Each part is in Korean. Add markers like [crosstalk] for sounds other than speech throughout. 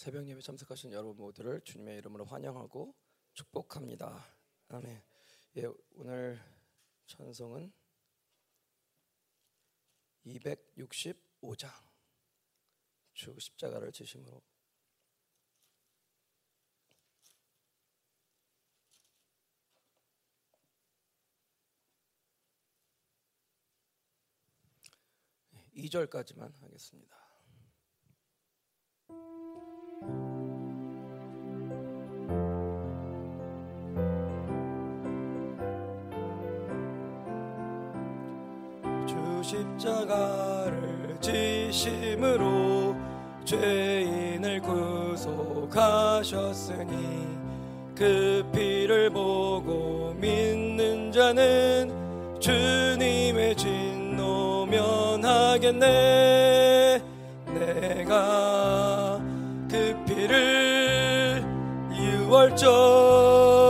새벽 예배 참석하신 여러분 모두를 주님의 이름으로 환영하고 축복합니다. 아멘. 예, 오늘 찬송은 265장 주 십자가를 지심으로 예, 2절까지만 하겠습니다. 십자가를 지심으로 죄인을 구속하셨으니 그 피를 보고 믿는 자는 주님의 진노 면하겠네. 내가 그 피를 유월절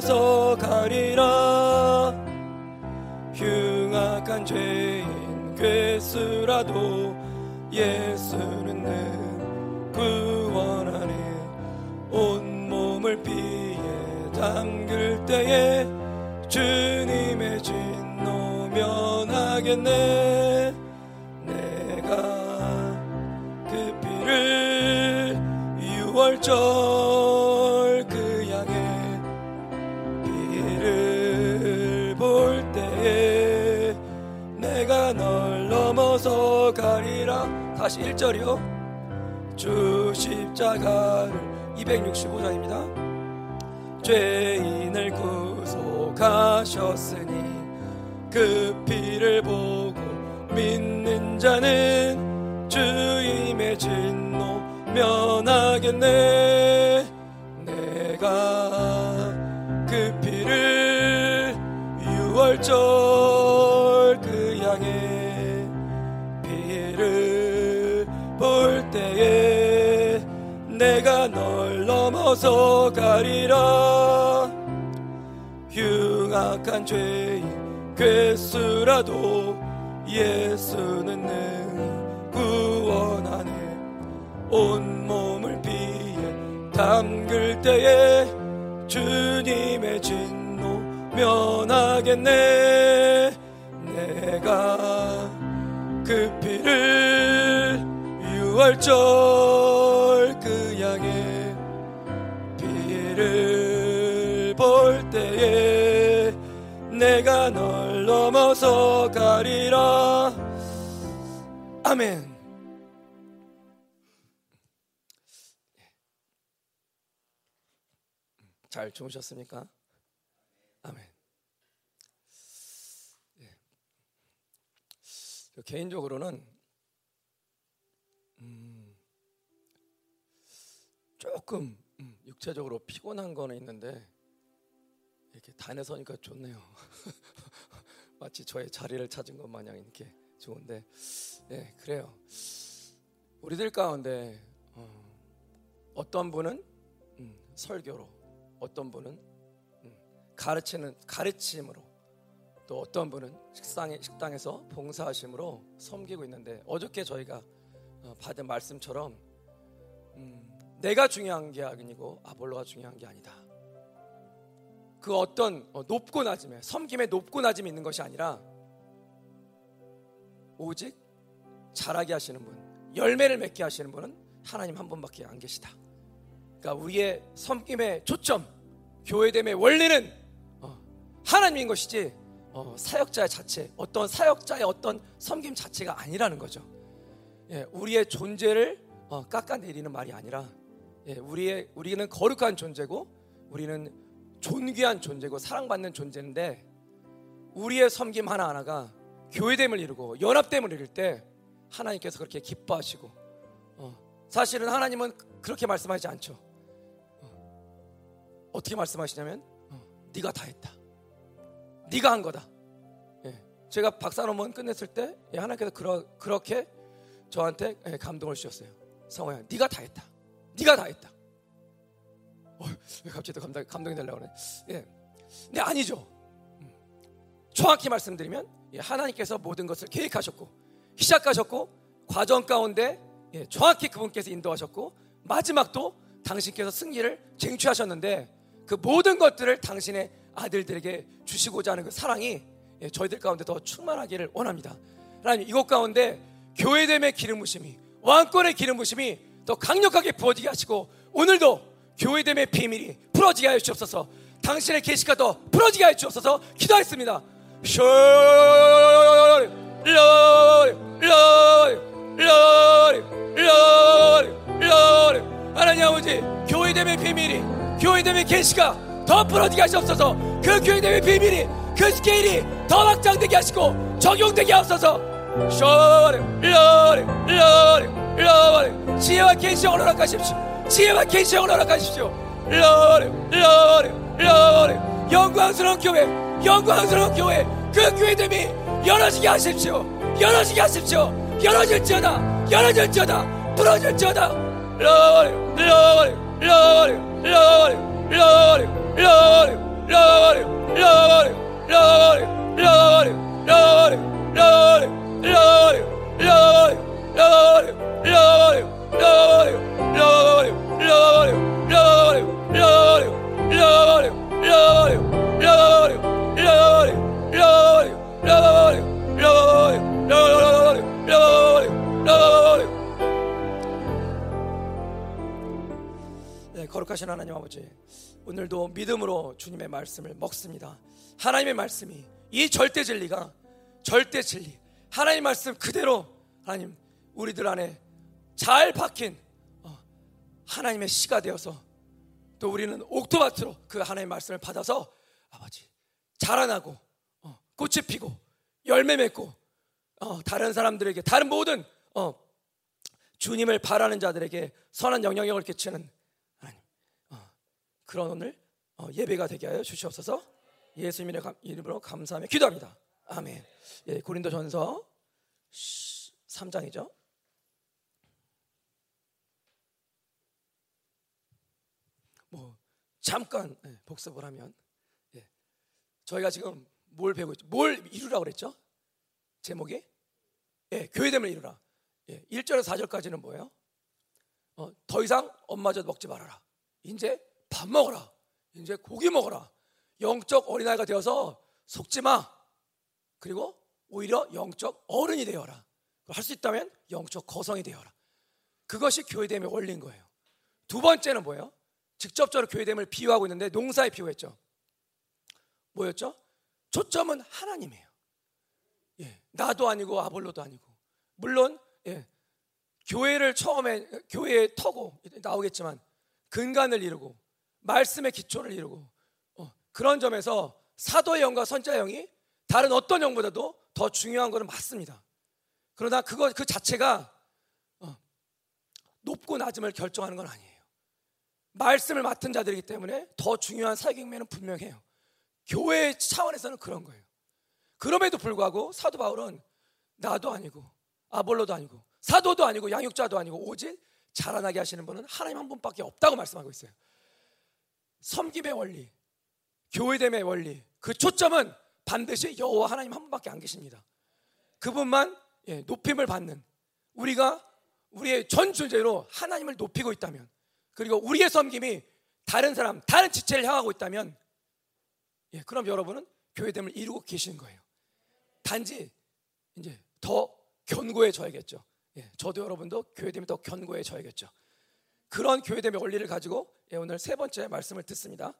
넘어서 가리라. 흉악한 죄인 괴수라도 예수는 늘 구원하네 온 몸을 피에 담글 때에 주님의 진노 면하겠네. 내가 그 피를 유월절 다시 1절이요. 주 십자가를 265장입니다. 죄인을 구속하셨으니 그 피를 보고 믿는 자는 주임의 진노 면하겠네 넘어서 가리라. 흉악한 죄인 괴수라도 예수는 늘 구원하네. 온 몸을 피해 담글 때에 주님의 진노 면하겠네. 내가 그 피를 유월절 때에 내가 널 넘어서 가리라 아멘 잘 주무셨습니까? 아멘 예. 개인적으로는 음, 조금 음, 육체적으로 피곤한 거는 있는데 이렇게 단에 서니까 좋네요. [laughs] 마치 저의 자리를 찾은 것 마냥 이렇게 좋은데, 네 그래요. 우리들 가운데 어, 떤 분은 음, 설교로, 어떤 분은 음, 가르치는 가르침으로, 또 어떤 분은 식상에, 식당에서 봉사하심으로 섬기고 있는데 어저께 저희가 어, 받은 말씀처럼 음, 내가 중요한 게 아니고 아볼로가 중요한 게 아니다. 그 어떤 어, 높고 낮음에 섬김에 높고 낮음이 있는 것이 아니라 오직 자라게 하시는 분, 열매를 맺게 하시는 분은 하나님 한 분밖에 안 계시다. 그러니까 우리의 섬김의 초점, 교회됨의 원리는 어, 하나님인 것이지 사역자의 자체, 어떤 사역자의 어떤 섬김 자체가 아니라는 거죠. 예, 우리의 존재를 어, 깎아내리는 말이 아니라 예, 우리의 우리는 거룩한 존재고 우리는 존귀한 존재고 사랑받는 존재인데 우리의 섬김 하나 하나가 교회됨을 이루고 연합됨을 이룰 때 하나님께서 그렇게 기뻐하시고 어, 사실은 하나님은 그렇게 말씀하지 않죠. 어, 떻게 말씀하시냐면 어, 네가 다 했다. 네가 한 거다. 예, 제가 박사 논문 끝냈을 때 예, 하나님께서 그러, 그렇게 저한테 예, 감동을 주셨어요. 성호야, 네가 다 했다. 네가 다 했다. 어, 왜 갑자기 또 감동, 감동이 되려고 그래? 예. 근데 아니죠. 음. 정확히 말씀드리면 예, 하나님께서 모든 것을 계획하셨고 시작하셨고 과정 가운데 예, 정확히 그분께서 인도하셨고 마지막도 당신께서 승리를 쟁취하셨는데 그 모든 것들을 당신의 아들들에게 주시고자 하는 그 사랑이 예, 저희들 가운데 더 충만하기를 원합니다. 하나님 이곳 가운데 교회됨의 기름 부심이 왕권의 기름 부심이 더 강력하게 부어지게 하시고 오늘도 교회됨의 비밀이 풀어지게 하여 주옵소서. 당신의 계시가 더 풀어지게 하여 주옵소서. 기도하겠습니다. 하나님 아버지 교회됨의 비밀이 교회됨의 계시가 더 풀어지게 하시옵소서 그 교회됨의 비밀이 그 스케일이 더 확장되게 하시고 적용되게 하옵소서 지혜와 계시를 허락하십시오 지혜와 계시를 허락하십시오 영광스러운 교회 영광스러운 교회 그 교회됨이 열어지게 하십시오 열어지게 하십시오 열어질지어다 열어질지어다 풀어질지어다 러리 러리 러리 러리 러리 러리 러리 러리 러리 러리 러리 러리 러리 러리 러리 러리 네, 거룩하신 하나님 아버지 오늘도 믿음으로 주님의 말씀을 먹습니다. 하나님의 말씀이 이 절대 진리가 절대 진리. 하나님 말씀 그대로 하나님 우리들 안에 잘 박힌 어, 하나님의 씨가 되어서 또 우리는 옥토바트로 그 하나님의 말씀을 받아서 아버지 자라나고 어, 꽃이 피고 열매 맺고 어, 다른 사람들에게 다른 모든 어, 주님을 바라는 자들에게 선한 영향력을 끼치는 하나님 어, 그런 오늘 어, 예배가 되게 하여 주시옵소서 예수님의 감- 이름으로 감사하며 기도합니다. 아멘. 예, 고린도전서 3장이죠. 뭐 잠깐 예, 복습을 하면 예, 저희가 지금 뭘 배우고 있죠? 뭘 이루라고 그랬죠? 제목이 예, 교회됨을 이루라. 예, 1절에서 4절까지는 뭐예요? 어, 더 이상 엄마 젖 먹지 말아라. 이제 밥 먹어라. 이제 고기 먹어라. 영적 어린아이가 되어서 속지 마. 그리고 오히려 영적 어른이 되어라. 할 수 있다면 영적 거성이 되어라. 그것이 교회됨의 원리인 거예요. 두 번째는 뭐예요? 직접적으로 교회됨을 비유하고 있는데 농사에 비유했죠. 뭐였죠? 초점은 하나님이에요. 예, 나도 아니고 아볼로도 아니고. 물론 예, 교회를 처음에 교회에 터고 나오겠지만 근간을 이루고 말씀의 기초를 이루고 어, 그런 점에서 사도의 영과 선자의 영이 다른 어떤 영보다도 더 중요한 것은 맞습니다. 그러나 그거 그 자체가 어, 높고 낮음을 결정하는 건 아니에요. 말씀을 맡은 자들이기 때문에 더 중요한 사역행면은 분명해요. 교회 차원에서는 그런 거예요. 그럼에도 불구하고 사도 바울은 나도 아니고 아볼로도 아니고 사도도 아니고 양육자도 아니고 오직 자라나게 하시는 분은 하나님 한 분밖에 없다고 말씀하고 있어요. 섬김의 원리, 교회됨의 원리, 그 초점은 반드시 여호와 하나님 한 분밖에 안 계십니다. 그분만 예, 높임을 받는 우리가 우리의 전 존재로 하나님을 높이고 있다면 그리고 우리의 섬김이 다른 사람, 다른 지체를 향하고 있다면 예, 그럼 여러분은 교회됨을 이루고 계시는 거예요. 단지 이제 더 견고해져야겠죠. 예, 저도 여러분도 교회됨이 더 견고해져야겠죠. 그런 교회됨의 원리를 가지고 예, 오늘 세 번째 말씀을 듣습니다.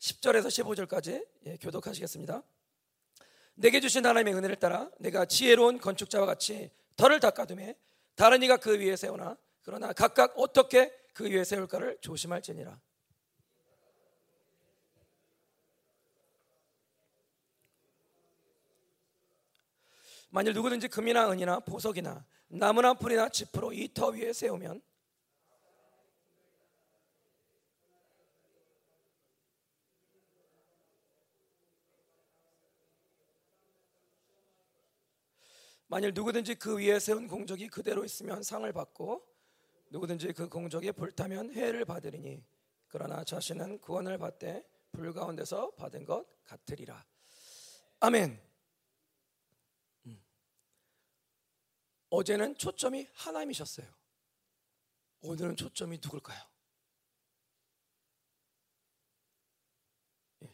10절에서 15절까지 예, 교독하시겠습니다. 내게 주신 하나님의 은혜를 따라 내가 지혜로운 건축자와 같이 덜을 닦아둠에 다른 이가 그 위에 세우나 그러나 각각 어떻게 그 위에 세울까를 조심할지니라. 만일 누구든지 금이나 은이나 보석이나 나무나 풀이나 짚으로 이 터 위에 세우면 만일 누구든지 그 위에 세운 공적이 그대로 있으면 상을 받고 누구든지 그 공적에 불타면 해를 받으리니 그러나 자신은 구원을 받되 불 가운데서 받은 것 같으리라. 아멘. 음. 어제는 초점이 하나님이셨어요. 오늘은 초점이 누굴까요?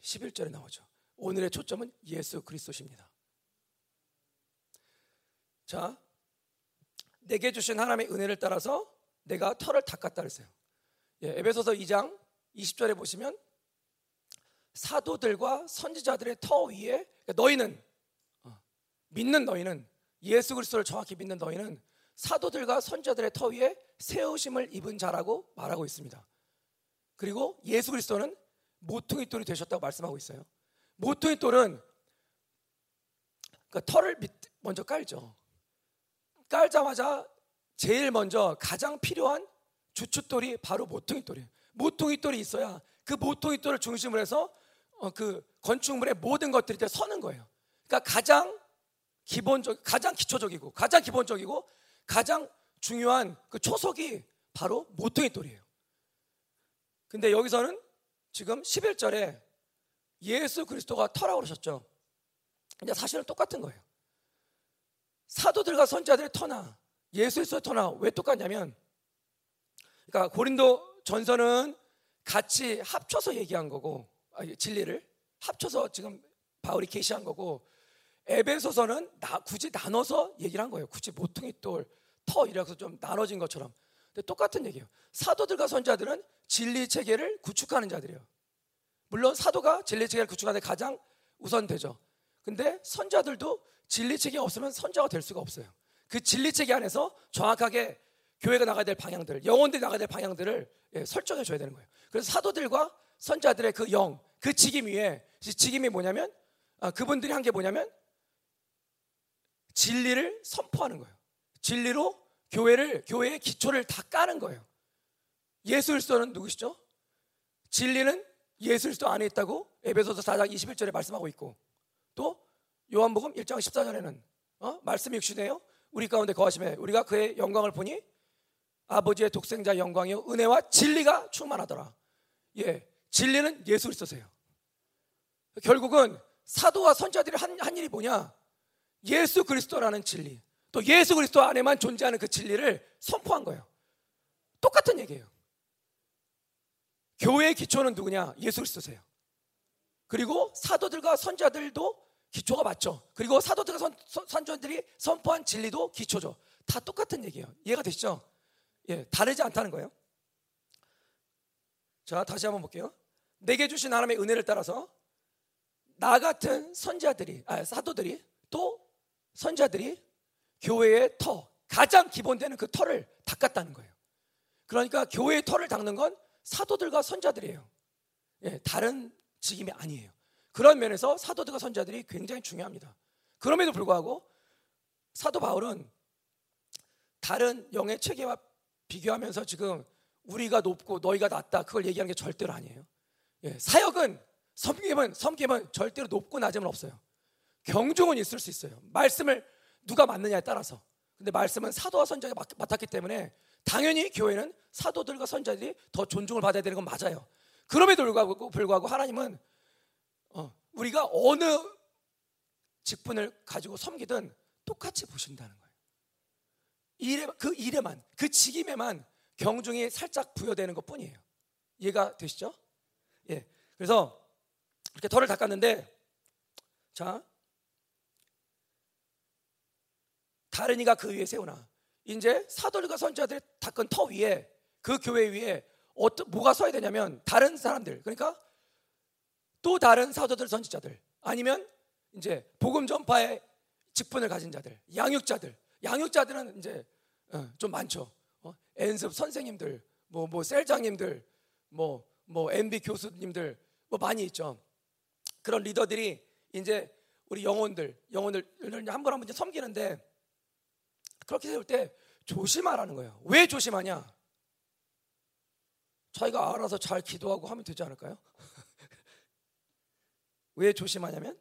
11절에 예, 나오죠. 오늘의 초점은 예수 그리스도십니다. 자, 내게 주신 하나님의 은혜를 따라서 내가 털을 닦았다 그랬어요. 예, 에베소서 2장 20절에 보시면 사도들과 선지자들의 터 위에 너희는 어, 믿는 너희는 예수 그리스도를 정확히 믿는 너희는 사도들과 선지자들의 터 위에 세우심을 입은 자라고 말하고 있습니다. 그리고 예수 그리스도는 모퉁이 돌이 되셨다고 말씀하고 있어요. 모퉁이 돌은 그러니까 털을 먼저 깔죠. 깔자마자 제일 먼저 가장 필요한 주춧돌이 바로 모퉁이돌이에요. 모퉁이돌이 있어야 그 모퉁이돌을 중심으로 해서 어, 그 건축물의 모든 것들이 서는 거예요. 그러니까 가장 기본적, 가장 기초적이고 가장 기본적이고 가장 중요한 그 초석이 바로 모퉁이돌이에요. 근데 여기서는 지금 11절에 예수 그리스도가 터라고 그러셨죠. 근데 사실은 똑같은 거예요. 사도들과 선자들의 터나 예수 그리스도의 터나 왜 똑같냐면 그러니까 고린도 전서는 같이 합쳐서 얘기한 거고 진리를 합쳐서 지금 바울이 계시한 거고 에베소서는 나, 굳이 나눠서 얘기를 한 거예요. 굳이 모퉁이 돌, 터 이라서 좀 나눠진 것처럼. 근데 똑같은 얘기예요. 사도들과 선자들은 진리 체계를 구축하는 자들이에요. 물론 사도가 진리 체계를 구축하는 데 가장 우선되죠. 근데 선자들도 진리 체계가 없으면 선자가 될 수가 없어요. 그 진리 체계 안에서 정확하게 교회가 나가야 될 방향들, 영혼들이 나가야 될 방향들을 예, 설정해 줘야 되는 거예요. 그래서 사도들과 선자들의 그 영, 그 직임 위에 직임이 뭐냐면 아, 그분들이 한 게 뭐냐면 진리를 선포하는 거예요. 진리로 교회를 교회의 기초를 다 까는 거예요. 그리스도는 누구시죠? 진리는 그리스도 안에 있다고 에베소서 4장 21절에 말씀하고 있고 또 요한복음 1장 14절에는 어? 말씀이 육신에요 우리 가운데 거하심에 우리가 그의 영광을 보니 아버지의 독생자 영광이요 은혜와 진리가 충만하더라. 예, 진리는 예수 그리스도세요. 결국은 사도와 선자들이 한, 한 일이 뭐냐? 예수 그리스도라는 진리. 또 예수 그리스도 안에만 존재하는 그 진리를 선포한 거예요. 똑같은 얘기예요. 교회의 기초는 누구냐? 예수 그리스도세요. 그리고 사도들과 선자들도 기초가 맞죠. 그리고 사도들과 선, 선자들이 선포한 진리도 기초죠. 다 똑같은 얘기예요. 이해가 되시죠? 예, 다르지 않다는 거예요. 자, 다시 한번 볼게요. 내게 주신 하나님의 은혜를 따라서 나 같은 선자들이, 아, 사도들이 또 선자들이 교회의 터, 가장 기본되는 그 터를 닦았다는 거예요. 그러니까 교회의 터를 닦는 건 사도들과 선자들이에요. 예, 다른 직임이 아니에요. 그런 면에서 사도들과 선자들이 굉장히 중요합니다. 그럼에도 불구하고 사도 바울은 다른 영의 체계와 비교하면서 지금 우리가 높고 너희가 낮다 그걸 얘기하는 게 절대로 아니에요. 예, 사역은 섬김은 섬김은 절대로 높고 낮음은 없어요. 경종은 있을 수 있어요. 말씀을 누가 맡느냐에 따라서. 근데 말씀은 사도와 선자가 맡았기 때문에 당연히 교회는 사도들과 선자들이 더 존중을 받아야 되는 건 맞아요. 그럼에도 불구하고, 불구하고 하나님은 어, 우리가 어느 직분을 가지고 섬기든 똑같이 보신다는 거예요. 일에, 그 일에만, 그 직임에만 경중이 살짝 부여되는 것 뿐이에요. 이해가 되시죠? 예. 그래서 이렇게 털을 닦았는데, 자, 다른 이가 그 위에 세우나. 이제 사도들과 선지자들 닦은 터 위에 그 교회 위에 어떤 뭐가 서야 되냐면 다른 사람들 그러니까 또 다른 사도들 선지자들 아니면 이제 복음 전파의 직분을 가진 자들 양육자들 양육자들은 이제 어, 좀 많죠 어? 연습 선생님들 뭐뭐 뭐 셀장님들 뭐뭐 뭐 MB 교수님들 뭐 많이 있죠 그런 리더들이 이제 우리 영혼들 영혼을 한번 한번 섬기는데 그렇게 세울 때 조심하라는 거예요. 왜 조심하냐? 자기가 알아서 잘 기도하고 하면 되지 않을까요? 왜 조심하냐면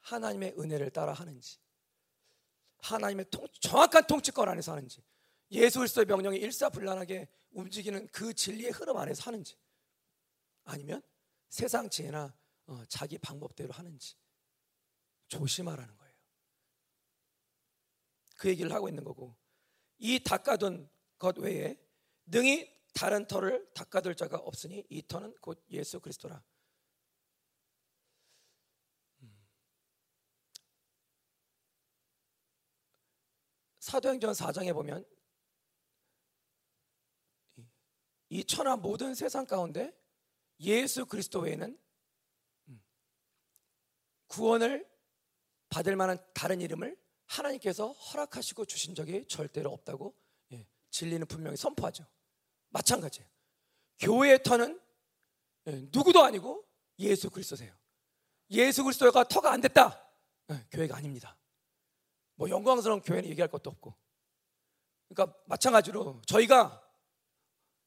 하나님의 은혜를 따라 하는지, 하나님의 통, 정확한 통치권 안에서 하는지, 예수 그리스도의 명령이 일사불란하게 움직이는 그 진리의 흐름 안에서 하는지, 아니면 세상 지혜나 어, 자기 방법대로 하는지, 조심하라는 거예요. 그 얘기를 하고 있는 거고 이 닦아둔 것 외에 능히 다른 터를 닦아둘 자가 없으니 이 터는 곧 예수 그리스도라. 사도행전 4장에 보면 이 천하 모든 세상 가운데 예수 그리스도 외에는 음, 구원을 받을 만한 다른 이름을 하나님께서 허락하시고 주신 적이 절대로 없다고 예, 진리는 분명히 선포하죠. 마찬가지예요. 교회의 터는 예, 누구도 아니고 예수 그리스도세요. 예수 그리스도가 터가 안 됐다. 예, 교회가 아닙니다. 뭐 영광스러운 교회는 얘기할 것도 없고. 그러니까 마찬가지로 저희가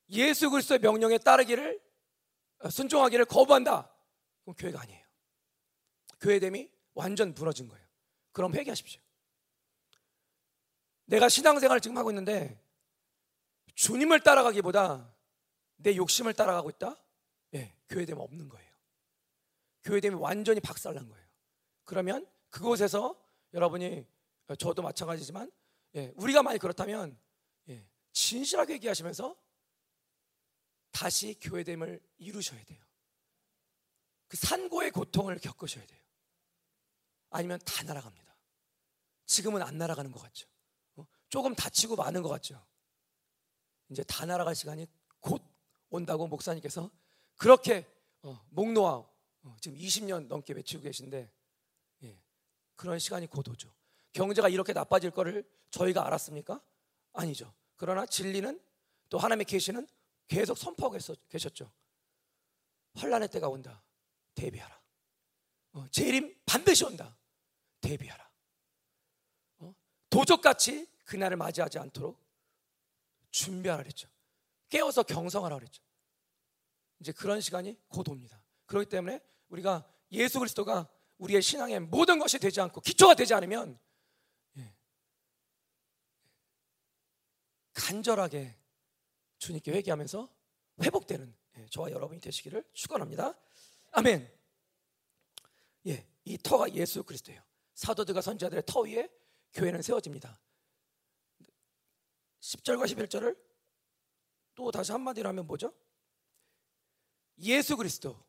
예수 그리스도의 명령에 따르기를 어, 순종하기를 거부한다. 그럼 교회가 아니에요. 교회됨이 완전 무너진 거예요. 그럼 회개하십시오. 내가 신앙생활을 지금 하고 있는데 주님을 따라가기보다 내 욕심을 따라가고 있다? 예, 교회됨 없는 거예요. 교회됨이 완전히 박살난 거예요. 그러면 그곳에서 여러분이 어, 저도 마찬가지지만 예, 우리가 많이 그렇다면 예, 진실하게 얘기하시면서 다시 교회됨을 이루셔야 돼요. 그 산고의 고통을 겪으셔야 돼요. 아니면 다 날아갑니다. 지금은 안 날아가는 것 같죠. 어? 조금 다치고 마는 것 같죠. 이제 다 날아갈 시간이 곧 온다고 목사님께서 그렇게 어, 목 놓아 어, 지금 20년 넘게 외치고 계신데 예, 그런 시간이 곧 오죠. 경제가 이렇게 나빠질 거를 저희가 알았습니까? 아니죠. 그러나 진리는 또 하나님의 계시는 계속 선포하고 계셨죠. 환란의 때가 온다. 대비하라. 어, 재림 반드시 온다. 대비하라. 어? 도적같이 그날을 맞이하지 않도록 준비하라 그랬죠. 깨어서 경성하라 그랬죠. 이제 그런 시간이 곧 옵니다. 그렇기 때문에 우리가 예수 그리스도가 우리의 신앙의 모든 것이 되지 않고 기초가 되지 않으면 간절하게 주님께 회개하면서 회복되는 예, 저와 여러분이 되시기를 축원합니다. 아멘. 예, 이 터가 예수 그리스도예요. 사도들과 선지자들의 터 위에 교회는 세워집니다. 10절과 11절을 또 다시 한마디로 하면 뭐죠? 예수 그리스도.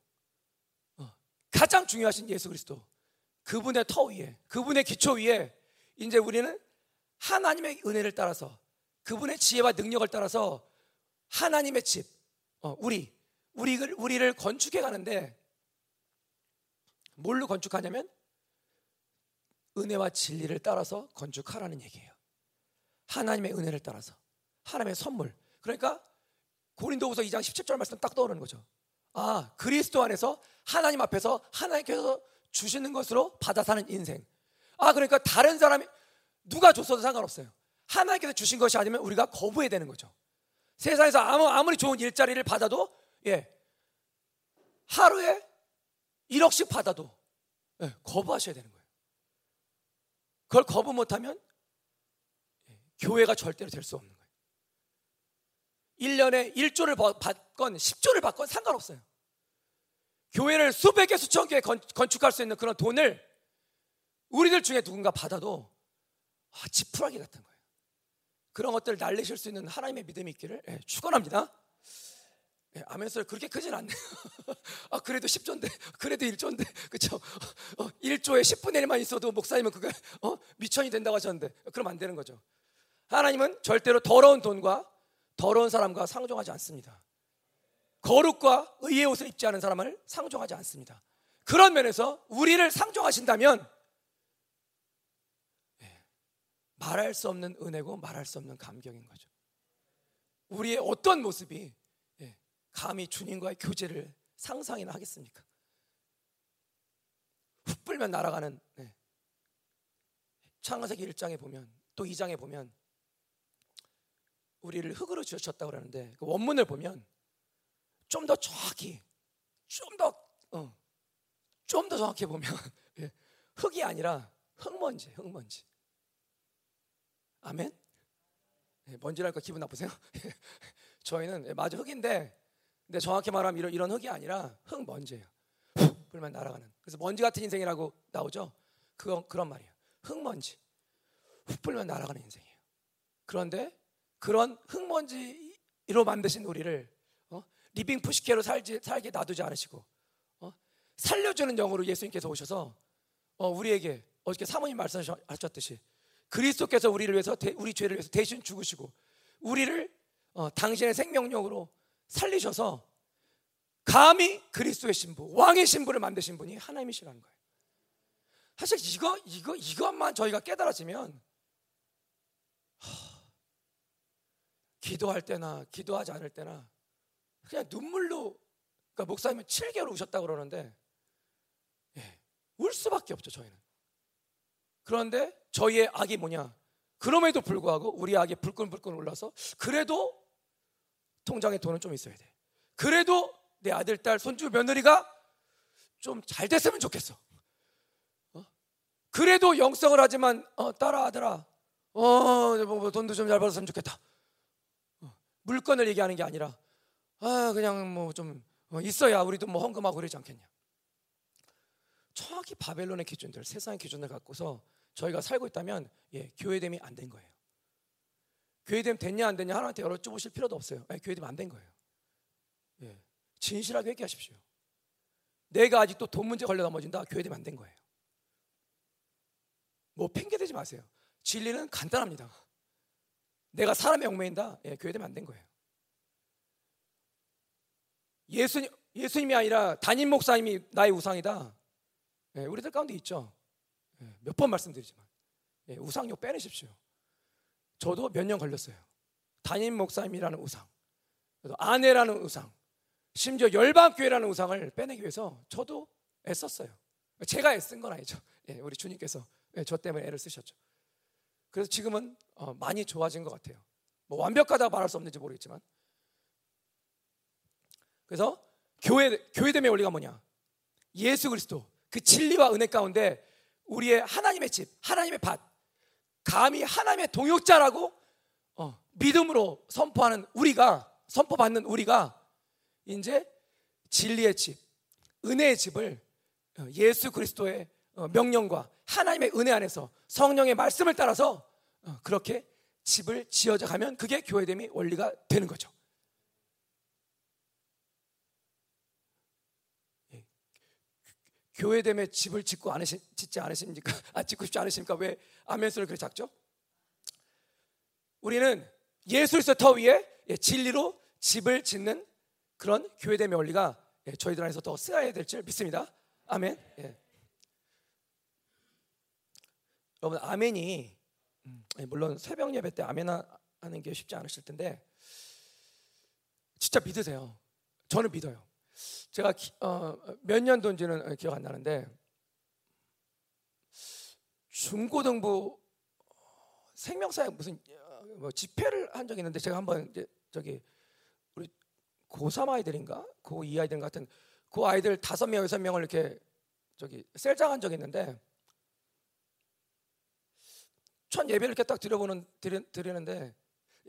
어, 가장 중요하신 예수 그리스도. 그분의 터 위에, 그분의 기초 위에 이제 우리는 하나님의 은혜를 따라서 그분의 지혜와 능력을 따라서 하나님의 집, 어, 우리, 우리를, 우리를 건축해 가는데 뭘로 건축하냐면 은혜와 진리를 따라서 건축하라는 얘기예요. 하나님의 은혜를 따라서 하나님의 선물. 그러니까 고린도후서 2장 17절 말씀 딱 떠오르는 거죠. 아, 그리스도 안에서 하나님 앞에서 하나님께서 주시는 것으로 받아 사는 인생. 아, 그러니까 다른 사람이 누가 줬어도 상관없어요. 하나님께서 주신 것이 아니면 우리가 거부해야 되는 거죠. 세상에서 아무, 아무리 좋은 일자리를 받아도, 예, 하루에 1억씩 받아도, 예, 거부하셔야 되는 거예요. 그걸 거부 못하면, 예, 교회가 절대로 될 수 없는 거예요. 1년에 1조를 받건 10조를 받건 상관없어요. 교회를 수백 개, 수천 개 건축할 수 있는 그런 돈을 우리들 중에 누군가 받아도 아, 지푸라기 같은 거예요. 그런 것들을 날리실 수 있는 하나님의 믿음이 있기를 예, 축원합니다. 예, 아멘소리 그렇게 크진 않네요. [laughs] 아, 그래도 10조인데, 그래도 1조인데, 그쵸? 어, 1조에 10분의 1만 있어도 목사님은 그게, 어, 미천이 된다고 하셨는데, 그럼 안 되는 거죠. 하나님은 절대로 더러운 돈과 더러운 사람과 상종하지 않습니다. 거룩과 의의 옷을 입지 않은 사람을 상종하지 않습니다. 그런 면에서 우리를 상종하신다면 말할 수 없는 은혜고 말할 수 없는 감격인 거죠. 우리의 어떤 모습이 예, 감히 주님과의 교제를 상상이나 하겠습니까? 훅 불면 날아가는 네. 창세기 1장에 보면 또 2장에 보면 우리를 흙으로 지으셨다고 그러는데 그 원문을 보면 좀 더 정확히 좀더 어, 좀더 정확히 보면 [laughs] 예, 흙이 아니라 흙먼지, 흙먼지. 아멘? 먼지랄까 예, 기분 나쁘세요? [laughs] 저희는 예, 맞아 흙인데 근데 정확히 말하면 이런, 이런 흙이 아니라 흙 먼지예요. 불만 날아가는. 그래서 먼지 같은 인생이라고 나오죠. 그건 그런 말이에요. 흙먼지 훅 불면 날아가는 인생이에요. 그런데 그런 흙먼지로 만드신 우리를 어? living 푸시케로 살지, 살게 놔두지 않으시고 어? 살려주는 영으로 예수님께서 오셔서 어, 우리에게 어저께 사모님 말씀하셨듯이 그리스도께서 우리를 위해서 우리 죄를 위해서 대신 죽으시고 우리를 어, 당신의 생명력으로 살리셔서 감히 그리스도의 신부, 왕의 신부를 만드신 분이 하나님이시라는 거예요. 사실 이거 이거 이것만 저희가 깨달아지면 하, 기도할 때나 기도하지 않을 때나 그냥 눈물로 그러니까 목사님은 7개월 우셨다 그러는데 예, 울 수밖에 없죠 저희는. 그런데 저희의 악이 뭐냐? 그럼에도 불구하고 우리 악이 불끈불끈 올라서 그래도 통장에 돈은 좀 있어야 돼. 그래도 내 아들, 딸, 손주, 며느리가 좀 잘 됐으면 좋겠어. 어? 그래도 영성을 하지만 어, 딸아 아들아, 어, 뭐, 뭐 돈도 좀 잘 받았으면 좋겠다. 어, 물건을 얘기하는 게 아니라 아 그냥 뭐좀 어, 있어야 우리도 뭐 헌금하고 그러지 않겠냐. 정확히 바벨론의 기준들, 세상의 기준을 갖고서 저희가 살고 있다면 예, 교회됨이 안 된 거예요. 교회됨 됐냐 안 됐냐 하나님한테 여쭤보실 필요도 없어요. 예, 교회됨 안 된 거예요. 예, 진실하게 회개하십시오. 내가 아직도 돈 문제 걸려 넘어진다. 교회됨 안 된 거예요. 뭐 핑계 대지 마세요. 진리는 간단합니다. 내가 사람의 얽매인다. 예, 교회됨 안 된 거예요. 예수님 예수님이 아니라 담임 목사님이 나의 우상이다. 예, 우리들 가운데 있죠. 예, 몇번 말씀드리지만 예, 우상욕 빼내십시오. 저도 몇 년 걸렸어요. 담임 목사님이라는 우상, 아내라는 우상, 심지어 열방교회라는 우상을 빼내기 위해서 저도 애썼어요. 제가 애쓴 건 아니죠. 예, 우리 주님께서 저 때문에 애를 쓰셨죠. 그래서 지금은 어, 많이 좋아진 것 같아요. 뭐 완벽하다 말할 수 없는지 모르겠지만. 그래서 교회 교회됨의 원리가 뭐냐? 예수 그리스도 그 진리와 은혜 가운데 우리의 하나님의 집, 하나님의 밭, 감히 하나님의 동역자라고 어, 믿음으로 선포하는 우리가 선포받는 우리가 이제 진리의 집, 은혜의 집을 어, 예수 그리스도의 어, 명령과 하나님의 은혜 안에서 성령의 말씀을 따라서 어, 그렇게 집을 지어져 가면 그게 교회됨이 원리가 되는 거죠. 교회됨에 집을 짓고 않으시, 짓지 않으십니까? [laughs] 아, 짓고 싶지 않으십니까? 왜 아멘 소리를 그렇게 작죠? 우리는 예수 그리스도 터 위에 예, 진리로 집을 짓는 그런 교회됨의 원리가 예, 저희들 안에서 더 쓰여야 될 줄 믿습니다. 아멘. 예. 여러분 아멘이 음, 예, 물론 새벽 예배 때 아멘 하는 게 쉽지 않으실 텐데 진짜 믿으세요. 저는 믿어요. 제가 어, 몇 년도인지는 기억 안 나는데 중고등부 생명사역 무슨 어, 뭐 집회를 한 적이 있는데 제가 한번 이제 저기 우리 고3 아이들인가? 고2 아이들 같은 그 아이들 다섯 명 여섯 명을 이렇게 저기 셀장한 적이 있는데 첫 예배를 이렇게 딱 드려보는 드리, 드리는데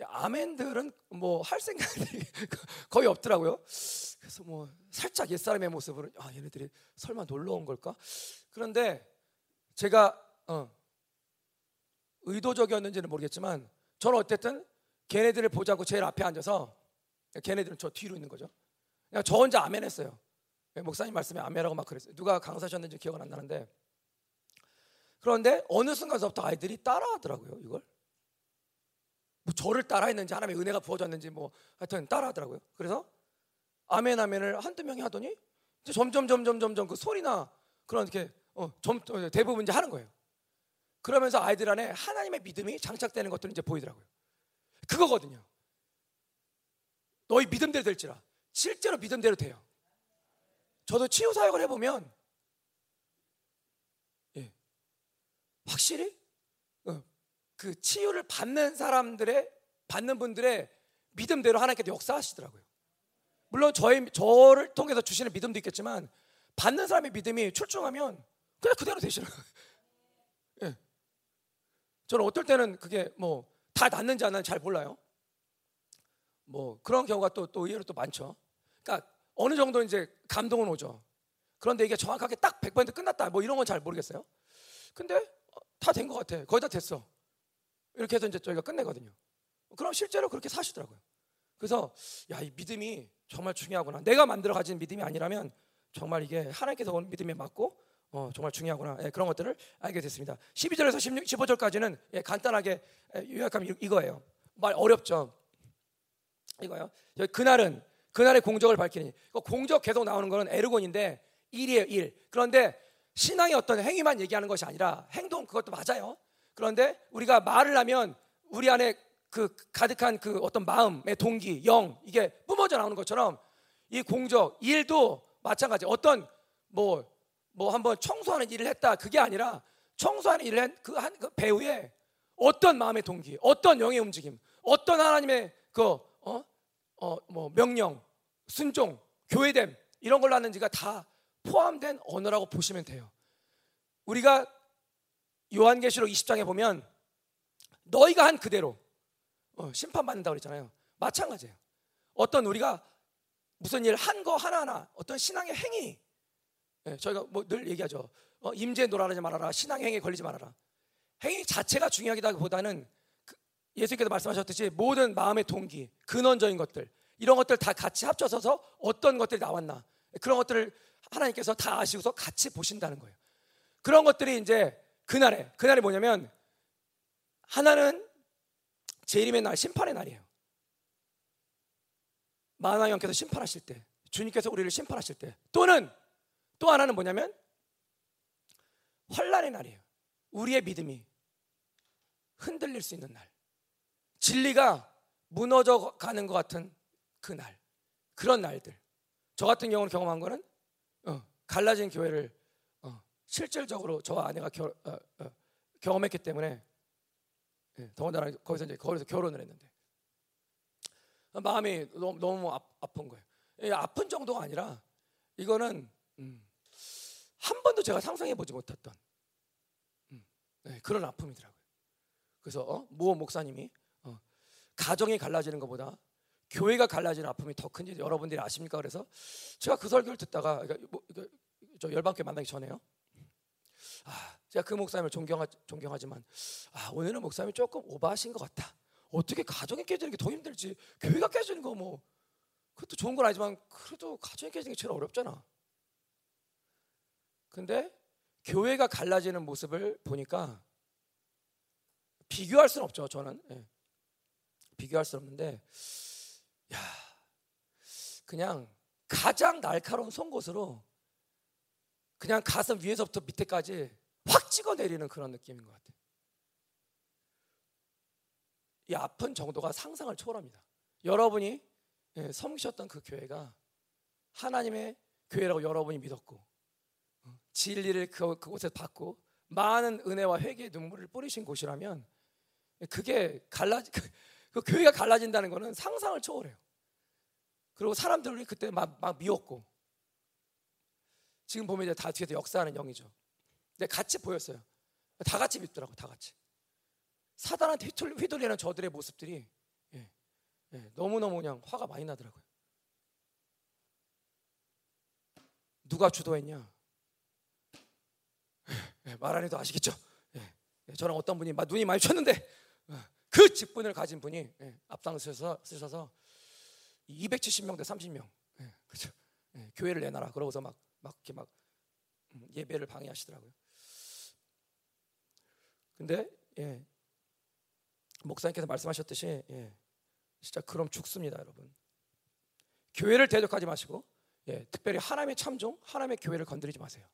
아멘들은 뭐 할 생각이 [laughs] 거의 없더라고요. 그래서 뭐 살짝 옛사람의 모습으로 아 얘네들이 설마 놀러 온 걸까? 그런데 제가 어, 의도적이었는지는 모르겠지만 저는 어쨌든 걔네들을 보자고 제일 앞에 앉아서 걔네들은 저 뒤로 있는 거죠. 그냥 저 혼자 아멘했어요. 목사님 말씀에 아멘하고 막 그랬어요. 누가 강사셨는지 기억은 안 나는데 그런데 어느 순간서부터 아이들이 따라하더라고요. 이걸 뭐 저를 따라했는지 하나님의 은혜가 부어졌는지 뭐 하여튼 따라하더라고요. 그래서 아멘 아멘을 한두 명이 하더니 이제 점점 점점 점점 그 소리나 그런 이렇게 어, 점, 어, 대부분 이제 하는 거예요. 그러면서 아이들 안에 하나님의 믿음이 장착되는 것들은 이제 보이더라고요. 그거거든요. 너희 믿음대로 될지라 실제로 믿음대로 돼요. 저도 치유 사역을 해보면 예, 확실히 어, 그 치유를 받는 사람들의 받는 분들의 믿음대로 하나님께서 역사하시더라고요. 물론 저의 저를 통해서 주시는 믿음도 있겠지만 받는 사람의 믿음이 출중하면 그냥 그대로 되시는 거예요. [laughs] 예. 저는 어떨 때는 그게 뭐 다 낫는지 안 낫는지 잘 몰라요. 뭐 그런 경우가 또, 또 의외로 또 많죠. 그러니까 어느 정도 이제 감동은 오죠. 그런데 이게 정확하게 딱 100% 끝났다 뭐 이런 건 잘 모르겠어요. 근데 어, 다된 것 같아. 거의 다 됐어. 이렇게 해서 이제 저희가 끝내거든요. 그럼 실제로 그렇게 사시더라고요. 그래서 야, 이 믿음이 정말 중요하구나. 내가 만들어 가진 믿음이 아니라면 정말 이게 하나님께서 온 믿음에 맞고 어, 정말 중요하구나. 예, 그런 것들을 알게 됐습니다. 12절에서 16, 15절까지는 예, 간단하게 예, 요약하면 이거예요. 말 어렵죠. 이거요. 그날은 그날의 공적을 밝히니. 공적 계속 나오는 거는 에르곤인데 일이에요, 일. 그런데 신앙의 어떤 행위만 얘기하는 것이 아니라 행동 그것도 맞아요. 그런데 우리가 말을 하면 우리 안에 그 가득한 그 어떤 마음의 동기, 영 이게 뿜어져 나오는 것처럼 이 공적 일도 마찬가지. 어떤 뭐뭐 한번 청소하는 일을 했다 그게 아니라 청소하는 일을 한그 그 배우에 어떤 마음의 동기, 어떤 영의 움직임, 어떤 하나님의 그어어뭐 명령, 순종, 교회됨 이런 걸로 하는지가 다 포함된 언어라고 보시면 돼요. 우리가 요한계시록 20장에 보면 너희가 한 그대로 어, 심판받는다고 그랬잖아요. 마찬가지예요. 어떤 우리가 무슨 일 한 거 하나하나 어떤 신앙의 행위 예, 저희가 뭐 늘 얘기하죠. 어, 임재 놀아라지 말아라. 신앙 행위에 걸리지 말아라. 행위 자체가 중요하기보다는 그 예수님께서 말씀하셨듯이 모든 마음의 동기, 근원적인 것들 이런 것들 다 같이 합쳐서 어떤 것들이 나왔나 그런 것들을 하나님께서 다 아시고서 같이 보신다는 거예요. 그런 것들이 이제 그날에 그날이 뭐냐면 하나는 재림의 날 심판의 날이에요. 만왕형께서 심판하실 때 주님께서 우리를 심판하실 때 또는 또 하나는 뭐냐면 환란의 날이에요. 우리의 믿음이 흔들릴 수 있는 날. 진리가 무너져 가는 것 같은 그 날. 그런 날들. 저 같은 경우는 경험한 거는 어, 갈라진 교회를 어, 실질적으로 저와 아내가 겨, 어, 어 경험했기 때문에 예, 더군다나 거기서 이제 거기서 결혼을 했는데 마음이 너무, 너무 아, 픈 거예요. 예, 아픈 정도가 아니라 이거는 음, 한 번도 제가 상상해 보지 못했던 음, 네, 그런 아픔이더라고요. 그래서 어? 모 목사님이 어, 가정이 갈라지는 것보다 교회가 갈라지는 아픔이 더 큰지 여러분들이 아십니까? 그래서 제가 그 설교를 듣다가 그러니까 뭐, 그러니까 저 열방교 만나기 전에요. 아, 제가 그 목사님을 존경하, 존경하지만 아, 오늘은 목사님이 조금 오버하신 것 같다. 어떻게 가정이 깨지는 게 더 힘들지 교회가 깨지는 거 뭐 그것도 좋은 건 아니지만 그래도 가정이 깨지는 게 제일 어렵잖아. 근데 교회가 갈라지는 모습을 보니까 비교할 수는 없죠. 저는 예. 비교할 수 없는데, 야, 그냥 가장 날카로운 송곳으로 그냥 가슴 위에서부터 밑에까지 확 찍어 내리는 그런 느낌인 것 같아요. 이 아픈 정도가 상상을 초월합니다. 여러분이 예, 섬기셨던 그 교회가 하나님의 교회라고 여러분이 믿었고 진리를 그, 그곳에 받고 많은 은혜와 회개의 눈물을 뿌리신 곳이라면 그게 갈라 그, 그 교회가 갈라진다는 것은 상상을 초월해요. 그리고 사람들이 그때 막, 막 미웠고 지금 보면 이제 다 뒤에서 역사하는 영이죠. 근데 같이 보였어요. 다 같이 믿더라고, 다 같이. 사단한테 휘둘 리는 저들의 모습들이 예, 예, 너무너무 그냥 화가 많이 나더라고요. 누가 주도했냐? 예, 말 안 해도 아시겠죠? 예, 예, 저랑 어떤 분이 눈이 많이 쳤는데 어, 그 직분을 가진 분이 앞장서서 쓰셔서 270명 대 30명 그렇죠? 교회를 내놔라 그러고서 막, 막 이렇게 막 음, 예배를 방해하시더라고요. 근데 예, 목사님께서 말씀하셨듯이 예, 진짜 그럼 죽습니다, 여러분. 교회를 대적하지 마시고 예, 특별히 하나님의 참종, 하나님의 교회를 건드리지 마세요.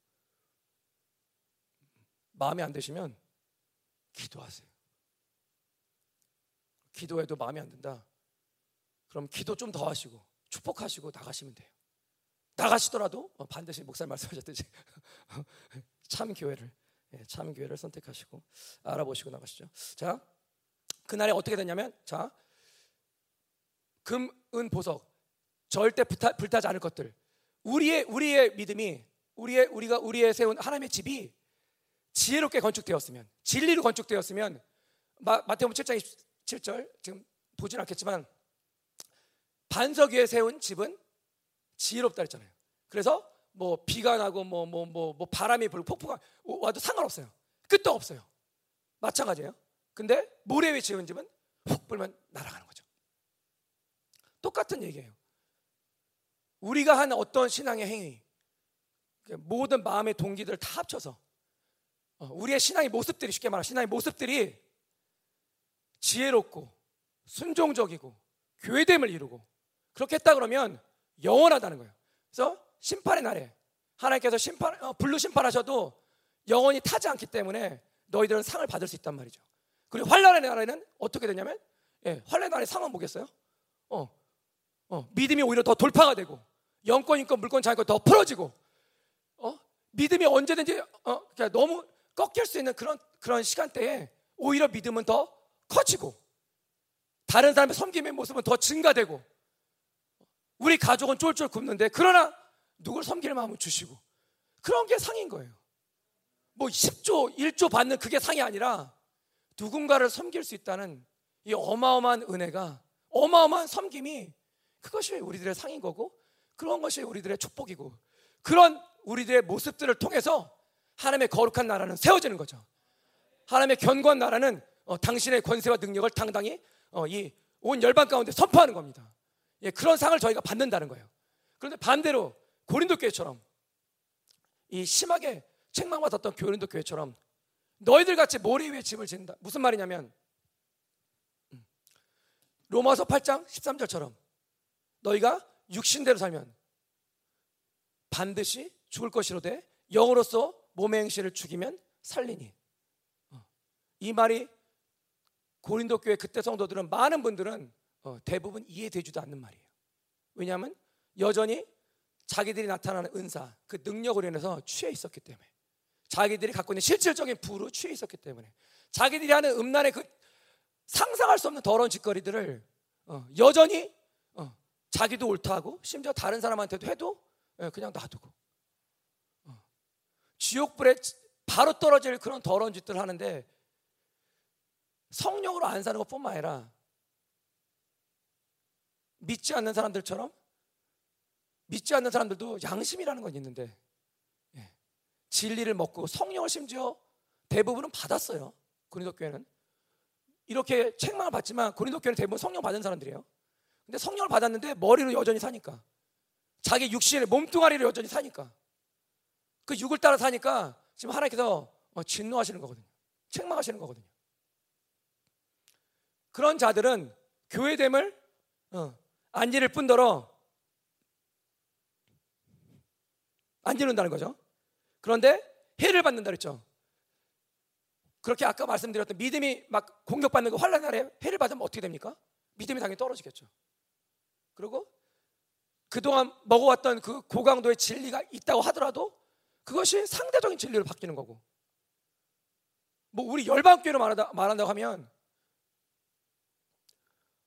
마음에 안 드시면 기도하세요. 기도해도 마음에 안 든다. 그럼 기도 좀 더 하시고 축복하시고 나가시면 돼요. 나가시더라도 어, 반드시 목사님 말씀하셨듯이 [laughs] 참 교회를 예, 참 교회를 선택하시고 알아보시고 나가시죠. 자, 그날에 어떻게 됐냐면 자, 금, 은, 보석 절대 불타, 불타지 않을 것들. 우리의 우리의 믿음이 우리의 우리가 우리의 세운 하나님의 집이 지혜롭게 건축되었으면 진리로 건축되었으면 마, 마태복음 7장 27절 지금 보진 않겠지만 반석 위에 세운 집은 지혜롭다 했잖아요. 그래서 뭐 비가 나고 뭐 뭐 뭐 뭐, 뭐 바람이 불고 폭풍가 와도 상관없어요. 끝도 없어요. 마찬가지예요. 근데 모래 위에 지은 집은 훅 불면 날아가는 거죠. 똑같은 얘기예요. 우리가 한 어떤 신앙의 행위, 모든 마음의 동기들을 다 합쳐서 어, 우리의 신앙의 모습들이 쉽게 말하면 신앙의 모습들이 지혜롭고 순종적이고 교회됨을 이루고 그렇게 했다 그러면 영원하다는 거예요. 그래서 심판의 날에 하나님께서 심판 어, 불로 심판하셔도 영원히 타지 않기 때문에 너희들은 상을 받을 수 있단 말이죠. 그리고 환란의 날에는 어떻게 되냐면 예, 환란의 날의 상은 뭐겠어요? 어, 어, 믿음이 오히려 더 돌파가 되고 영권, 인권, 물권, 자유권 더 풀어지고 어? 믿음이 언제든지 어, 그러니까 너무 꺾일 수 있는 그런 그런 시간대에 오히려 믿음은 더 커지고 다른 사람의 섬김의 모습은 더 증가되고 우리 가족은 쫄쫄 굶는데 그러나 누굴 섬길 마음을 주시고 그런 게 상인 거예요. 뭐 10조, 1조 받는 그게 상이 아니라 누군가를 섬길 수 있다는 이 어마어마한 은혜가 어마어마한 섬김이 그것이 우리들의 상인 거고 그런 것이 우리들의 축복이고 그런 우리들의 모습들을 통해서 하나님의 거룩한 나라는 세워지는 거죠. 하나님의 견고한 나라는 어, 당신의 권세와 능력을 당당히 어, 이온 열방 가운데 선포하는 겁니다. 예, 그런 상을 저희가 받는다는 거예요. 그런데 반대로 고린도 교회처럼 이 심하게 책망받았던 고린도 교회처럼 너희들 같이 모래 위에 집을 짓는다. 무슨 말이냐면 음, 로마서 8장 13절처럼 너희가 육신대로 살면 반드시 죽을 것이로되 영으로서 몸의 행실을 죽이면 살리니 어, 이 말이 고린도 교회 그때 성도들은 많은 분들은 어, 대부분 이해되지도 않는 말이에요. 왜냐하면 여전히 자기들이 나타나는 은사, 그 능력으로 인해서 취해 있었기 때문에. 자기들이 갖고 있는 실질적인 부로 취해 있었기 때문에. 자기들이 하는 음란의 그 상상할 수 없는 더러운 짓거리들을 어, 여전히 어, 자기도 옳다고 심지어 다른 사람한테도 해도 예, 그냥 놔두고. 어, 지옥불에 바로 떨어질 그런 더러운 짓들을 하는데 성령으로 안 사는 것뿐만 아니라 믿지 않는 사람들처럼 믿지 않는 사람들도 양심이라는 건 있는데 예. 진리를 먹고 성령을 심지어 대부분은 받았어요. 고린도 교회는 이렇게 책망을 받지만 고린도 교회는 대부분 성령 받은 사람들이에요. 근데 성령을 받았는데 머리로 여전히 사니까 자기 육신의 몸뚱아리로 여전히 사니까 그 육을 따라 사니까 지금 하나님께서 어, 진노하시는 거거든요. 책망하시는 거거든요. 그런 자들은 교회됨을 어, 안 이룰 뿐더러 안 이룬다는 거죠. 그런데 해를 받는다 그랬죠. 그렇게 아까 말씀드렸던 믿음이 막 공격받는 그 환란 날에 해를 받으면 어떻게 됩니까? 믿음이 당연히 떨어지겠죠. 그리고 그동안 먹어왔던 그 고강도의 진리가 있다고 하더라도 그것이 상대적인 진리로 바뀌는 거고. 뭐 우리 열방교회로 말한다, 말한다고 하면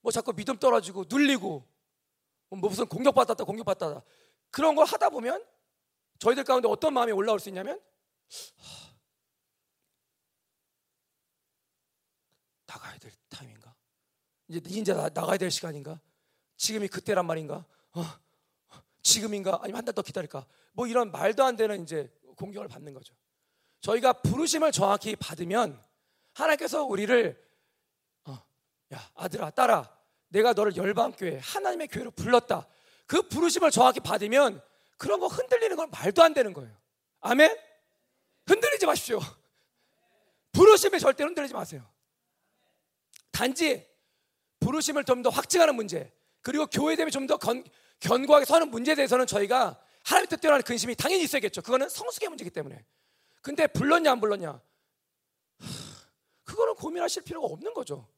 뭐 자꾸 믿음 떨어지고 눌리고 뭐 무슨 공격받았다 공격받았다 그런 걸 하다 보면 저희들 가운데 어떤 마음이 올라올 수 있냐면 하, 나가야 될 타임인가? 이제 이제 나, 나가야 될 시간인가? 지금이 그때란 말인가? 어, 지금인가? 아니면 한 달 더 기다릴까? 뭐 이런 말도 안 되는 이제 공격을 받는 거죠. 저희가 부르심을 정확히 받으면 하나님께서 우리를 어, 야 아들아 딸아 내가 너를 열방교회 하나님의 교회로 불렀다. 그 부르심을 정확히 받으면 그런 거 흔들리는 건 말도 안 되는 거예요. 아멘? 흔들리지 마십시오. 부르심에 절대 흔들리지 마세요. 단지 부르심을 좀 더 확증하는 문제, 그리고 교회됨이 좀 더 견고하게 서는 문제에 대해서는 저희가 하나님 뜻대로 하는 근심이 당연히 있어야겠죠. 그거는 성숙의 문제이기 때문에. 근데 불렀냐 안 불렀냐? 그거는 고민하실 필요가 없는 거죠.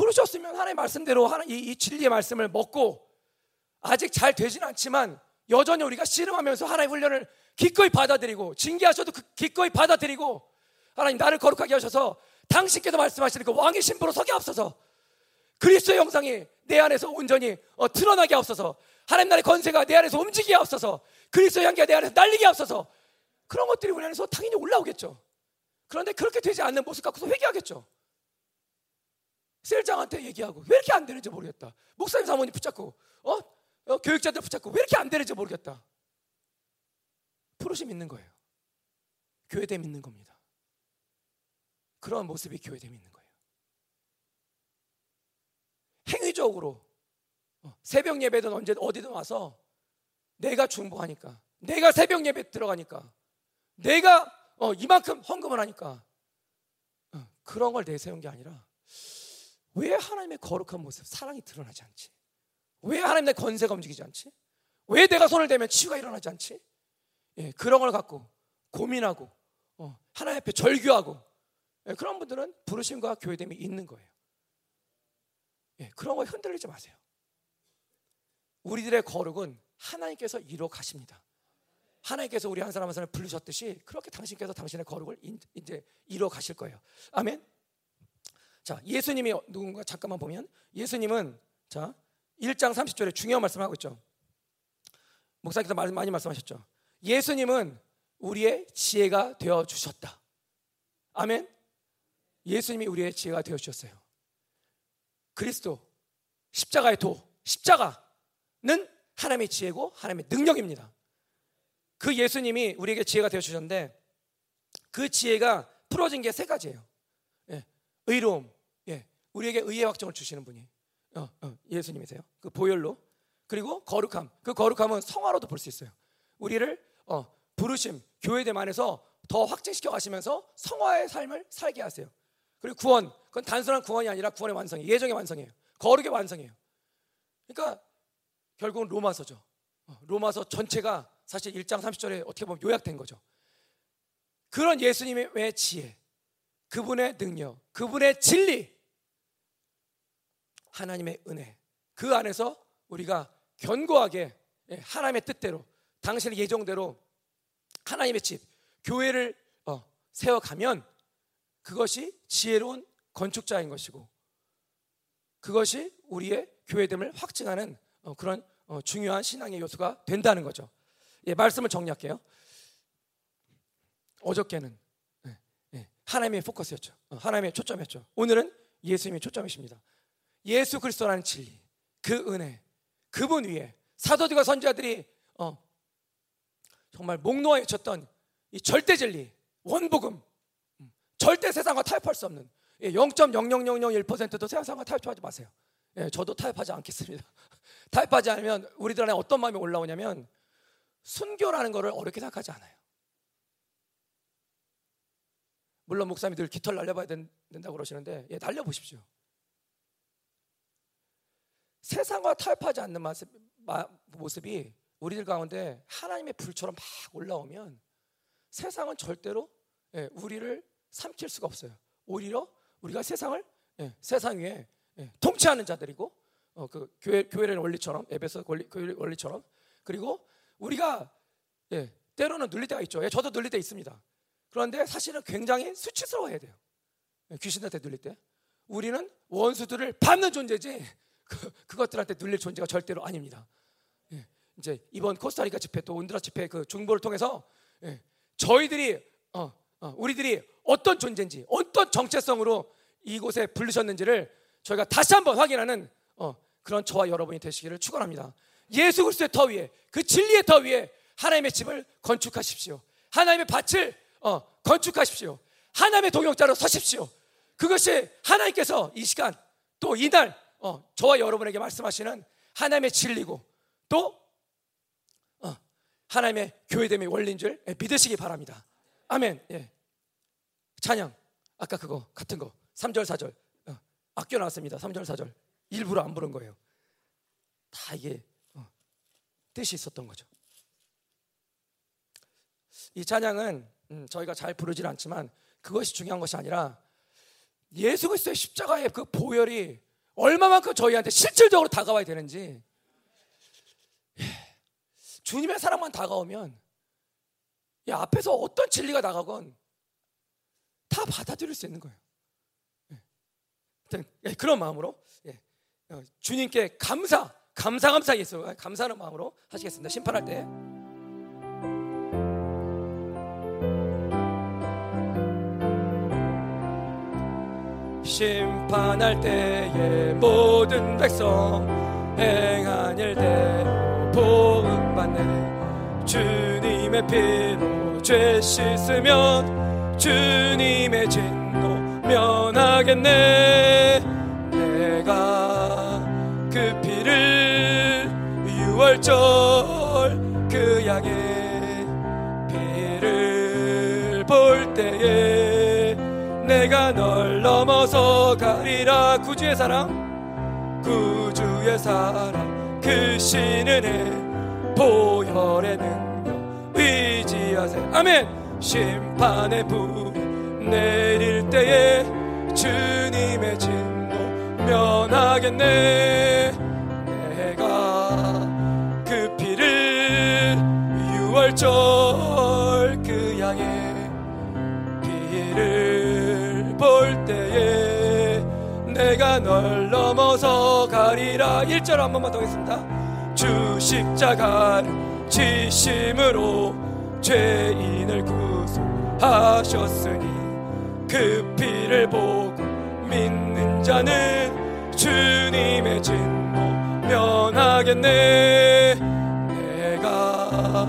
부르셨으면 하나님 말씀대로 하나님 이, 이 진리의 말씀을 먹고 아직 잘 되지는 않지만 여전히 우리가 씨름하면서 하나님 훈련을 기꺼이 받아들이고 징계하셔도 그 기꺼이 받아들이고 하나님 나를 거룩하게 하셔서 당신께서 말씀하시는 그 왕의 신부로 서게 없어서 그리스도의 영상이 내 안에서 온전히 어, 드러나게 없어서 하나님 나라의 권세가 내 안에서 움직이게 없어서 그리스도의 향기가 내 안에서 날리게 없어서 그런 것들이 우리 안에서 당연히 올라오겠죠. 그런데 그렇게 되지 않는 모습 갖고서 회개하겠죠. 셀장한테 얘기하고 왜 이렇게 안 되는지 모르겠다. 목사님 사모님 붙잡고 어? 어? 교육자들 붙잡고 왜 이렇게 안 되는지 모르겠다. 부르심 있는 거예요. 교회됨 있는 겁니다. 그런 모습이 교회됨이 있는 거예요. 행위적으로 어, 새벽 예배든 언제 어디든 와서 내가 중보하니까 내가 새벽 예배 들어가니까 내가 어, 이만큼 헌금을 하니까 어, 그런 걸 내세운 게 아니라 왜 하나님의 거룩한 모습, 사랑이 드러나지 않지? 왜 하나님의 권세가 움직이지 않지? 왜 내가 손을 대면 치유가 일어나지 않지? 예, 그런 걸 갖고 고민하고 어, 하나님 앞에 절규하고 예, 그런 분들은 부르심과 교회됨이 있는 거예요. 예, 그런 거에 흔들리지 마세요. 우리들의 거룩은 하나님께서 이뤄 가십니다. 하나님께서 우리 한 사람 한 사람 부르셨듯이 그렇게 당신께서 당신의 거룩을 이제 이뤄 가실 거예요. 아멘. 자, 예수님이 누군가 잠깐만 보면 예수님은 자, 1장 30절에 중요한 말씀을 하고 있죠. 목사님께서 많이 말씀하셨죠. 예수님은 우리의 지혜가 되어 주셨다. 아멘. 예수님이 우리의 지혜가 되어 주셨어요. 그리스도 십자가의 도, 십자가는 하나님의 지혜고 하나님의 능력입니다. 그 예수님이 우리에게 지혜가 되어 주셨는데 그 지혜가 풀어진 게 세 가지예요. 예, 의로움, 예, 우리에게 의의 확정을 주시는 분이 어, 어, 예수님이세요. 그 보혈로 그리고 거룩함, 그 거룩함은 성화로도 볼 수 있어요. 우리를 어, 부르심, 교회됨 안에서 더 확증시켜 가시면서 성화의 삶을 살게 하세요. 그리고 구원, 그건 단순한 구원이 아니라 구원의 완성이 예정의 완성이에요. 거룩의 완성이에요. 그러니까 결국은 로마서죠. 어, 로마서 전체가 사실 1장 30절에 어떻게 보면 요약된 거죠. 그런 예수님의 지혜, 그분의 능력, 그분의 진리, 하나님의 은혜, 그 안에서 우리가 견고하게 예, 하나님의 뜻대로, 당신의 예정대로 하나님의 집, 교회를 어, 세워가면 그것이 지혜로운 건축자인 것이고 그것이 우리의 교회됨을 확증하는 어, 그런 어, 중요한 신앙의 요소가 된다는 거죠. 예, 말씀을 정리할게요. 어저께는 하나님의 포커스였죠. 어, 하나님의 초점이었죠. 오늘은 예수님의 초점이십니다. 예수 그리스도라는 진리, 그 은혜, 그분 위에 사도들과 선지자들이 어, 정말 목놓아 외쳤던 이 절대 진리, 원복음, 음, 절대 세상과 타협할 수 없는 0.00001%도 세상과 타협하지 마세요. 예, 저도 타협하지 않겠습니다. [laughs] 타협하지 않으면 우리들 안에 어떤 마음이 올라오냐면 순교라는 것을 어렵게 생각하지 않아요. 물론 목사님이 늘 깃털 날려봐야 된 다고 그러시는데 예, 날려보십시오. 세상과 타협하지 않는 모습, 모습이 우리들 가운데 하나님의 불처럼 막 올라오면 세상은 절대로 예, 우리를 삼킬 수가 없어요. 오히려 우리가 세상을 예, 세상 위에 예, 통치하는 자들이고 어, 그 교회 교회의 원리처럼 에베소 원리, 교회 원리처럼 그리고 우리가 예, 때로는 눌릴 때가 있죠. 예, 저도 눌릴 때 있습니다. 그런데 사실은 굉장히 수치스러워야 돼요. 예, 귀신한테 눌릴 때 우리는 원수들을 받는 존재지 그, 그것들한테 눌릴 존재가 절대로 아닙니다. 예, 이제 이번 코스타리카 집회 또 온드라 집회 그 중보를 통해서 예, 저희들이 어, 어, 우리들이 어떤 존재인지 어떤 정체성으로 이곳에 부르셨는지를 저희가 다시 한번 확인하는 어, 그런 저와 여러분이 되시기를 축원합니다. 예수 그리스도의 터 위에 그 진리의 터 위에 하나님의 집을 건축하십시오. 하나님의 밭을 어, 건축하십시오. 하나님의 동역자로 서십시오. 그것이 하나님께서 이 시간 또 이날 어, 저와 여러분에게 말씀하시는 하나님의 진리고 또 어, 하나님의 교회됨의 원리인 줄 믿으시기 바랍니다. 아멘. 예. 찬양 아까 그거 같은 거 3절 4절 어, 아껴 놨습니다. 3절 4절 일부러 안 부른 거예요. 다 이게 어, 뜻이 있었던 거죠. 이 찬양은 음, 저희가 잘 부르질 않지만 그것이 중요한 것이 아니라 예수 그리스도의 십자가의 그 보혈이 얼마만큼 저희한테 실질적으로 다가와야 되는지 예, 주님의 사랑만 다가오면 이 앞에서 어떤 진리가 나가건 다 받아들일 수 있는 거예요. 예, 예 그런 마음으로 어, 주님께 감사, 감사, 감사 예수, 감사하는 마음으로 하시겠습니다. 심판할 때. 심판할 때에 모든 백성 행한 일대로 복음 받네. 주님의 피로 죄 씻으면 주님의 진노 면하겠네. 내가 그 피를 유월절 그 양의 피를 볼 때에 내가 널 넘어서 가리라. 구주의 사랑 구주의 사랑. 그 신은혜 보혈의 능력 의지하세. 아멘. 심판의 불 내릴 때에 주님의 진노 면하겠네. 내가 그 피를 유월절 널 넘어서 가리라. 1절 한 번만 더 하겠습니다. 주 십자가를 지심으로 죄인을 구속하셨으니 그 피를 보고 믿는 자는 주님의 진노 면하겠네. 내가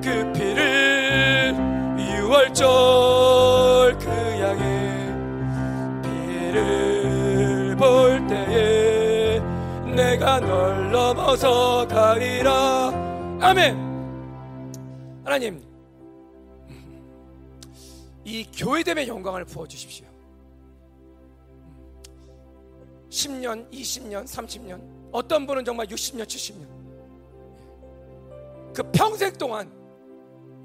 그 피를 유월절 널 넘어서 가리라 아멘 하나님 이 교회됨의 영광을 부어주십시오. 10년, 20년, 30년, 어떤 분은 정말 60년, 70년. 그 평생 동안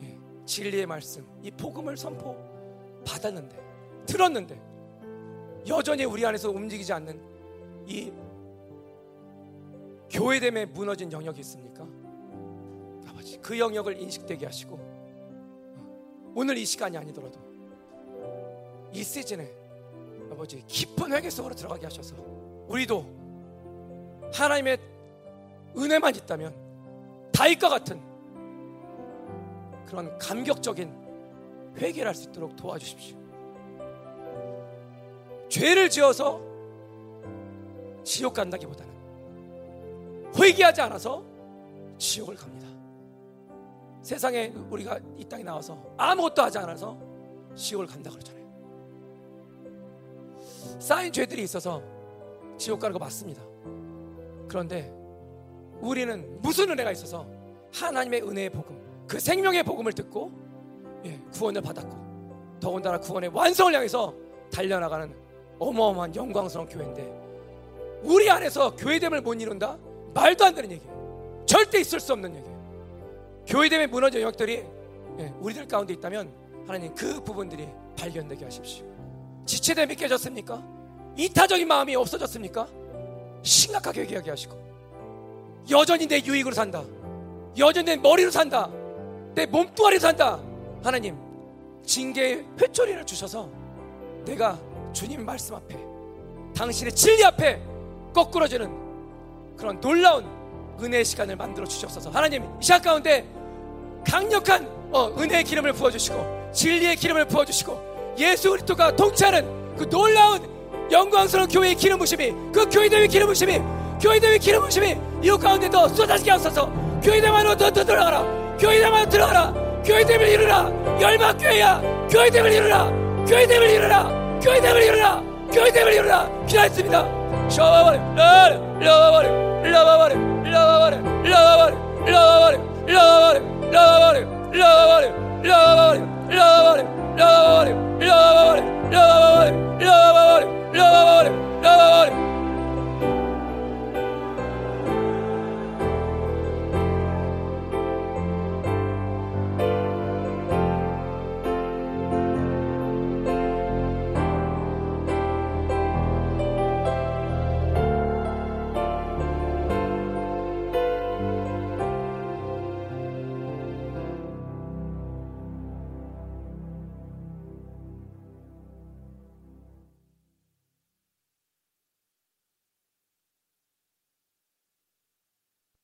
예, 진리의 말씀, 이 복음을 선포 받았는데, 들었는데, 여전히 우리 안에서 움직이지 않는 이 교회됨에 무너진 영역이 있습니까? 아버지, 그 영역을 인식되게 하시고, 어, 오늘 이 시간이 아니더라도 이 시즌에 아버지 깊은 회개 속으로 들어가게 하셔서 우리도 하나님의 은혜만 있다면 다윗과 같은 그런 감격적인 회개를 할 수 있도록 도와주십시오. 죄를 지어서 지옥 간다기보다는 회개하지 않아서 지옥을 갑니다. 세상에 우리가 이 땅에 나와서 아무것도 하지 않아서 지옥을 간다 그러잖아요. 쌓인 죄들이 있어서 지옥 가는 거 맞습니다. 그런데 우리는 무슨 은혜가 있어서 하나님의 은혜의 복음, 그 생명의 복음을 듣고 예, 구원을 받았고 더군다나 구원의 완성을 향해서 달려나가는 어마어마한 영광스러운 교회인데 우리 안에서 교회됨을 못 이룬다? 말도 안 되는 얘기예요. 절대 있을 수 없는 얘기예요. 교회됨의 무너진 영역들이 예, 우리들 가운데 있다면 하나님 그 부분들이 발견되게 하십시오. 지체됨이 깨졌습니까? 이타적인 마음이 없어졌습니까? 심각하게 얘기하게 하시고 여전히 내 유익으로 산다. 여전히 내 머리로 산다. 내 몸뚱아리로 산다. 하나님 징계의 회초리를 주셔서 내가 주님 말씀 앞에 당신의 진리 앞에 거꾸러지는 그런 놀라운 은혜의 시간을 만들어 주셨어서. 하나님 이 시간 가운데 강력한 어, 은혜의 기름을 부어주시고 진리의 기름을 부어주시고 예수 그리스도가 통치하는 그 놀라운 영광스러운 교회의 기름 부심이 그 교회대회 기름 부심이 교회대회 기름 부심이 이웃 가운데 더 쏟아지게 하소서. 교회대만으로 더, 더 들어가라. 교회대만으로 들어가라. 교회됨을 이루라. 열방교회야. 교회됨을 이루라. 교회됨을 이루라. 교회됨을 이루라. 교회됨을 이루라. 기도했습니다 şalabare, lalabare, lalabare, lalabare, lalabare, lalabare, lalabare, lalabare, lalabare, lalabare, lalabare, lalabare, lalabare, lalabare, lalabare, lalabare, lalabare,